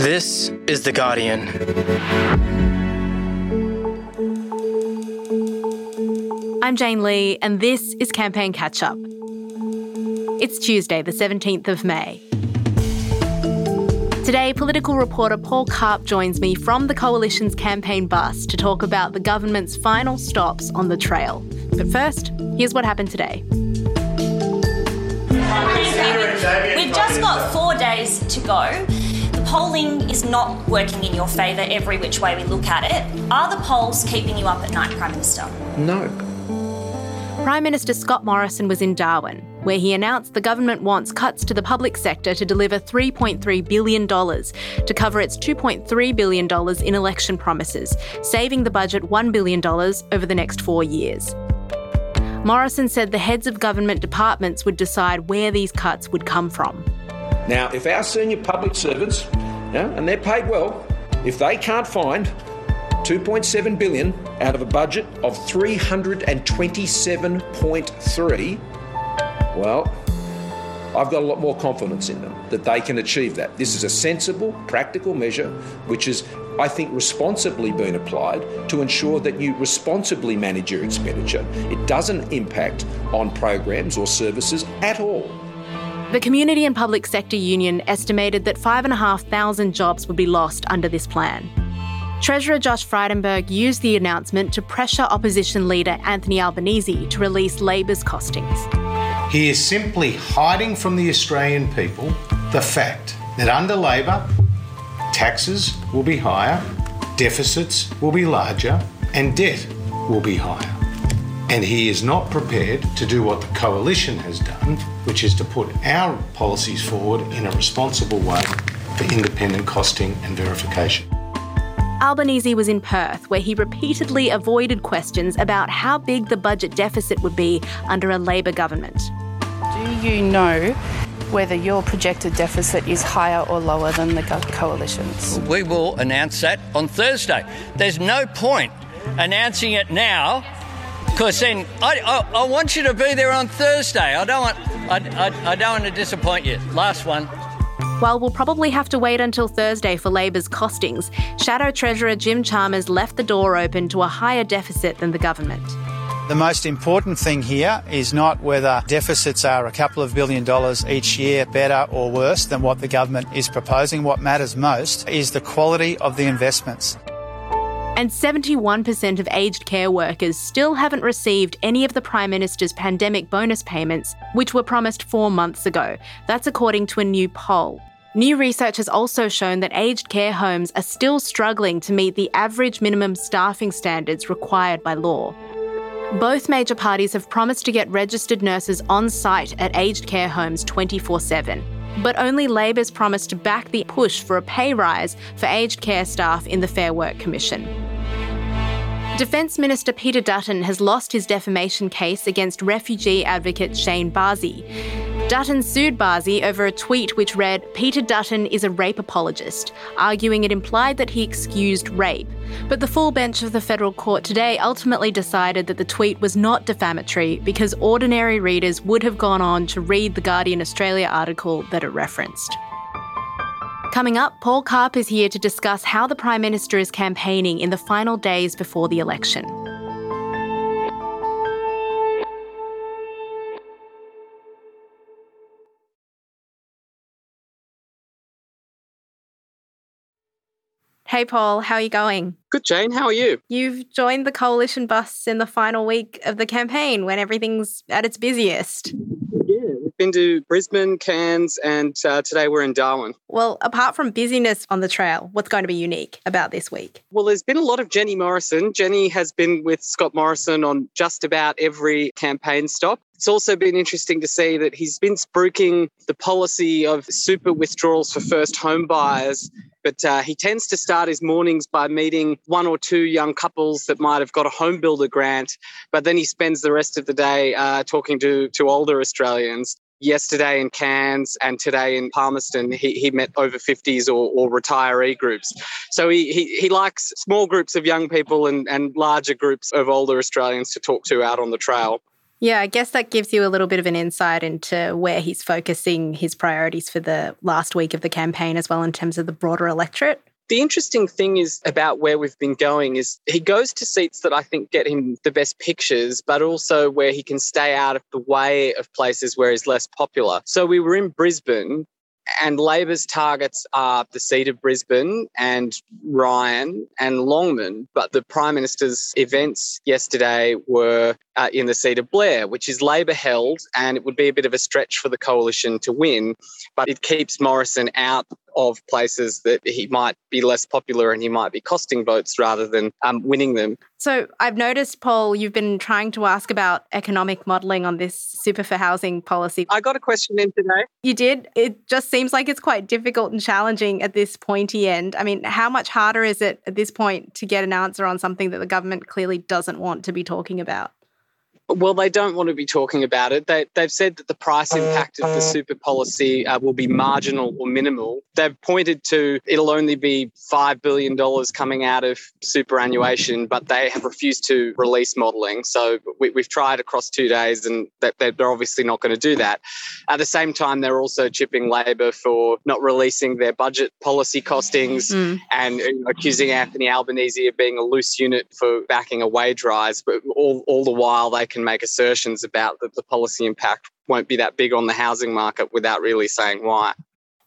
This is The Guardian. I'm Jane Lee, and this is Campaign Catch Up. It's Tuesday, the 17th of May. Today, political reporter Paul Karp joins me from the Coalition's campaign bus to talk about the government's final stops on the trail. But first, here's what happened today. We've just got four days to go. The polling is not working in your favour every which way we look at it. Are the polls keeping you up at night, Prime Minister? No. Prime Minister Scott Morrison was in Darwin, where he announced the government wants cuts to the public sector to deliver $3.3 billion to cover its $2.3 billion in election promises, saving the budget $1 billion over the next four years. Morrison said the heads of government departments would decide where these cuts would come from. Now, if our senior public servants, and they're paid well, if they can't find 2.7 billion out of a budget of 327.3, well, I've got a lot more confidence in them that they can achieve that. This is a sensible, practical measure which is, I think, responsibly been applied to ensure that you responsibly manage your expenditure. It doesn't impact on programs or services at all. The Community and Public Sector Union estimated that 5,500 jobs would be lost under this plan. Treasurer Josh Frydenberg used the announcement to pressure opposition leader Anthony Albanese to release Labor's costings. He is simply hiding from the Australian people the fact that under Labor, taxes will be higher, deficits will be larger, and debt will be higher. And he is not prepared to do what the coalition has done, which is to put our policies forward in a responsible way for independent costing and verification. Albanese was in Perth, where he repeatedly avoided questions about how big the budget deficit would be under a Labor government. Do you know whether your projected deficit is higher or lower than the coalition's? We will announce that on Thursday. There's no point announcing it now because then I, I, I, want you to be there on Thursday. I don't want I, I, I don't want to disappoint you. Last one. While we'll probably have to wait until Thursday for Labor's costings, Shadow Treasurer Jim Chalmers left the door open to a higher deficit than the government. The most important thing here is not whether deficits are a couple of billion dollars each year better or worse than what the government is proposing. What matters most is the quality of the investments. And 71% of aged care workers still haven't received any of the Prime Minister's pandemic bonus payments, which were promised four months ago. That's according to a new poll. New research has also shown that aged care homes are still struggling to meet the average minimum staffing standards required by law. Both major parties have promised to get registered nurses on site at aged care homes 24 7. But only Labor's promise to back the push for a pay rise for aged care staff in the Fair Work Commission. Defence Minister Peter Dutton has lost his defamation case against refugee advocate Shane Bazzi. Dutton sued Bazzi over a tweet which read, Peter Dutton is a rape apologist, arguing it implied that he excused rape. But the full bench of the federal court today ultimately decided that the tweet was not defamatory because ordinary readers would have gone on to read the Guardian Australia article that it referenced. Coming up, Paul Karp is here to discuss how the Prime Minister is campaigning in the final days before the election. Hey, Paul, how are you going? Good, Jane. How are you? You've joined the coalition bus in the final week of the campaign when everything's at its busiest. Yeah, we've been to Brisbane, Cairns, and uh, today we're in Darwin. Well, apart from busyness on the trail, what's going to be unique about this week? Well, there's been a lot of Jenny Morrison. Jenny has been with Scott Morrison on just about every campaign stop. It's also been interesting to see that he's been spruiking the policy of super withdrawals for first home buyers but uh, he tends to start his mornings by meeting one or two young couples that might have got a home builder grant, but then he spends the rest of the day uh, talking to, to older Australians. Yesterday in Cairns and today in Palmerston, he, he met over 50s or, or retiree groups. So he, he, he likes small groups of young people and, and larger groups of older Australians to talk to out on the trail. Yeah, I guess that gives you a little bit of an insight into where he's focusing his priorities for the last week of the campaign as well in terms of the broader electorate. The interesting thing is about where we've been going is he goes to seats that I think get him the best pictures, but also where he can stay out of the way of places where he's less popular. So we were in Brisbane and Labor's targets are the seat of Brisbane and Ryan and Longman. But the Prime Minister's events yesterday were uh, in the seat of Blair, which is Labor held, and it would be a bit of a stretch for the coalition to win. But it keeps Morrison out of places that he might be less popular and he might be costing votes rather than um, winning them. So I've noticed, Paul, you've been trying to ask about economic modelling on this super for housing policy. I got a question in today. You did? It just seems like it's quite difficult and challenging at this pointy end. I mean, how much harder is it at this point to get an answer on something that the government clearly doesn't want to be talking about? Well, they don't want to be talking about it. They, have said that the price impact of the super policy uh, will be marginal or minimal. They've pointed to it'll only be $5 billion coming out of superannuation, but they have refused to release modelling. So we, have tried across two days and they're obviously not going to do that. At the same time, they're also chipping Labor for not releasing their budget policy costings mm. and accusing Anthony Albanese of being a loose unit for backing a wage rise. But all, all the while, they can can make assertions about that the policy impact won't be that big on the housing market without really saying why.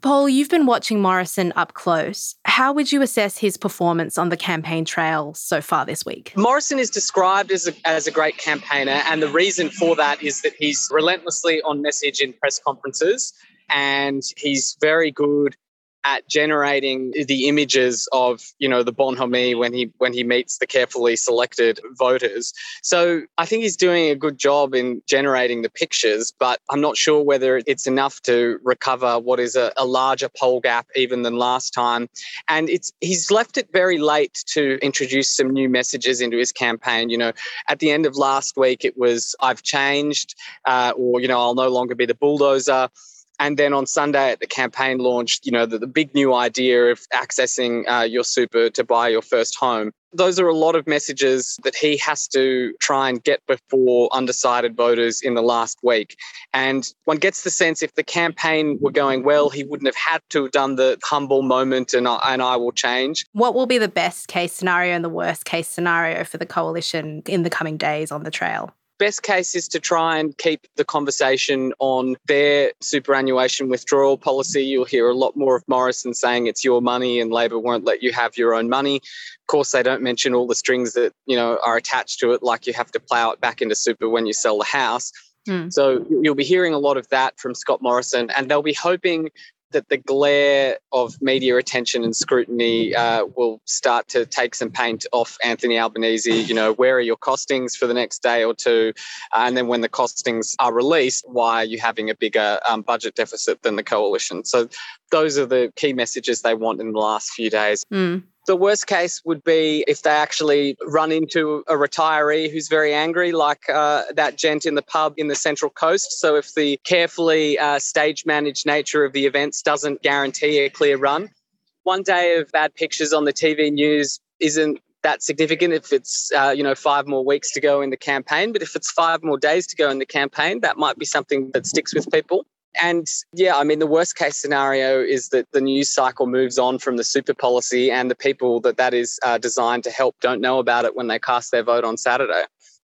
Paul, you've been watching Morrison up close. How would you assess his performance on the campaign trail so far this week? Morrison is described as a, as a great campaigner, and the reason for that is that he's relentlessly on message in press conferences and he's very good at generating the images of you know the bonhomie when he when he meets the carefully selected voters. So i think he's doing a good job in generating the pictures but i'm not sure whether it's enough to recover what is a, a larger poll gap even than last time. And it's he's left it very late to introduce some new messages into his campaign. You know at the end of last week it was i've changed uh, or you know i'll no longer be the bulldozer and then on Sunday at the campaign launch, you know, the, the big new idea of accessing uh, your super to buy your first home. Those are a lot of messages that he has to try and get before undecided voters in the last week. And one gets the sense if the campaign were going well, he wouldn't have had to have done the humble moment and I, and I will change. What will be the best case scenario and the worst case scenario for the coalition in the coming days on the trail? Best case is to try and keep the conversation on their superannuation withdrawal policy. You'll hear a lot more of Morrison saying it's your money and Labor won't let you have your own money. Of course, they don't mention all the strings that, you know, are attached to it, like you have to plow it back into super when you sell the house. Mm. So you'll be hearing a lot of that from Scott Morrison, and they'll be hoping that the glare of media attention and scrutiny uh, will start to take some paint off Anthony Albanese. You know, where are your costings for the next day or two? Uh, and then when the costings are released, why are you having a bigger um, budget deficit than the coalition? So those are the key messages they want in the last few days. Mm. The worst case would be if they actually run into a retiree who's very angry, like uh, that gent in the pub in the Central Coast. So, if the carefully uh, stage managed nature of the events doesn't guarantee a clear run, one day of bad pictures on the TV news isn't that significant if it's uh, you know five more weeks to go in the campaign but if it's five more days to go in the campaign that might be something that sticks with people and yeah, I mean, the worst case scenario is that the news cycle moves on from the super policy and the people that that is uh, designed to help don't know about it when they cast their vote on Saturday.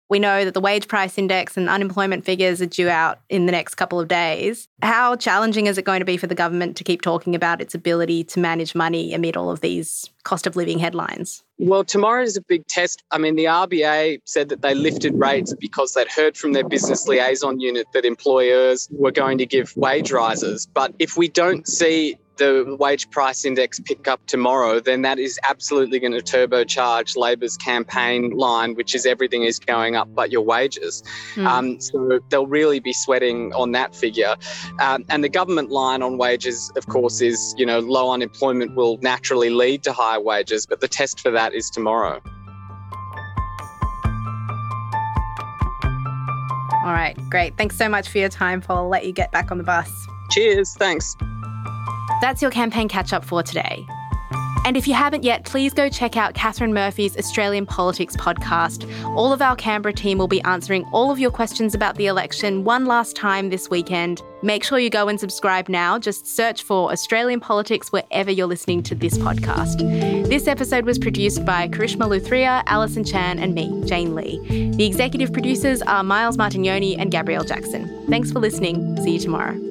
We know that the wage price index and unemployment figures are due out in the next couple of days. How challenging is it going to be for the government to keep talking about its ability to manage money amid all of these cost of living headlines? Well, tomorrow is a big test. I mean, the RBA said that they lifted rates because they'd heard from their business liaison unit that employers were going to give wage rises. But if we don't see the wage price index pick up tomorrow, then that is absolutely going to turbocharge Labor's campaign line, which is everything is going up but your wages. Mm. Um, so they'll really be sweating on that figure. Um, and the government line on wages, of course, is you know low unemployment will naturally lead to higher wages, but the test for that is tomorrow. All right, great. Thanks so much for your time, Paul. I'll let you get back on the bus. Cheers. Thanks. That's your campaign catch up for today. And if you haven't yet, please go check out Katharine Murphy's Australian Politics podcast. All of our Canberra team will be answering all of your questions about the election one last time this weekend. Make sure you go and subscribe now. Just search for Australian Politics wherever you're listening to this podcast. This episode was produced by Karishma Luthria, Alison Chan, and me, Jane Lee. The executive producers are Miles Martignoni and Gabrielle Jackson. Thanks for listening. See you tomorrow.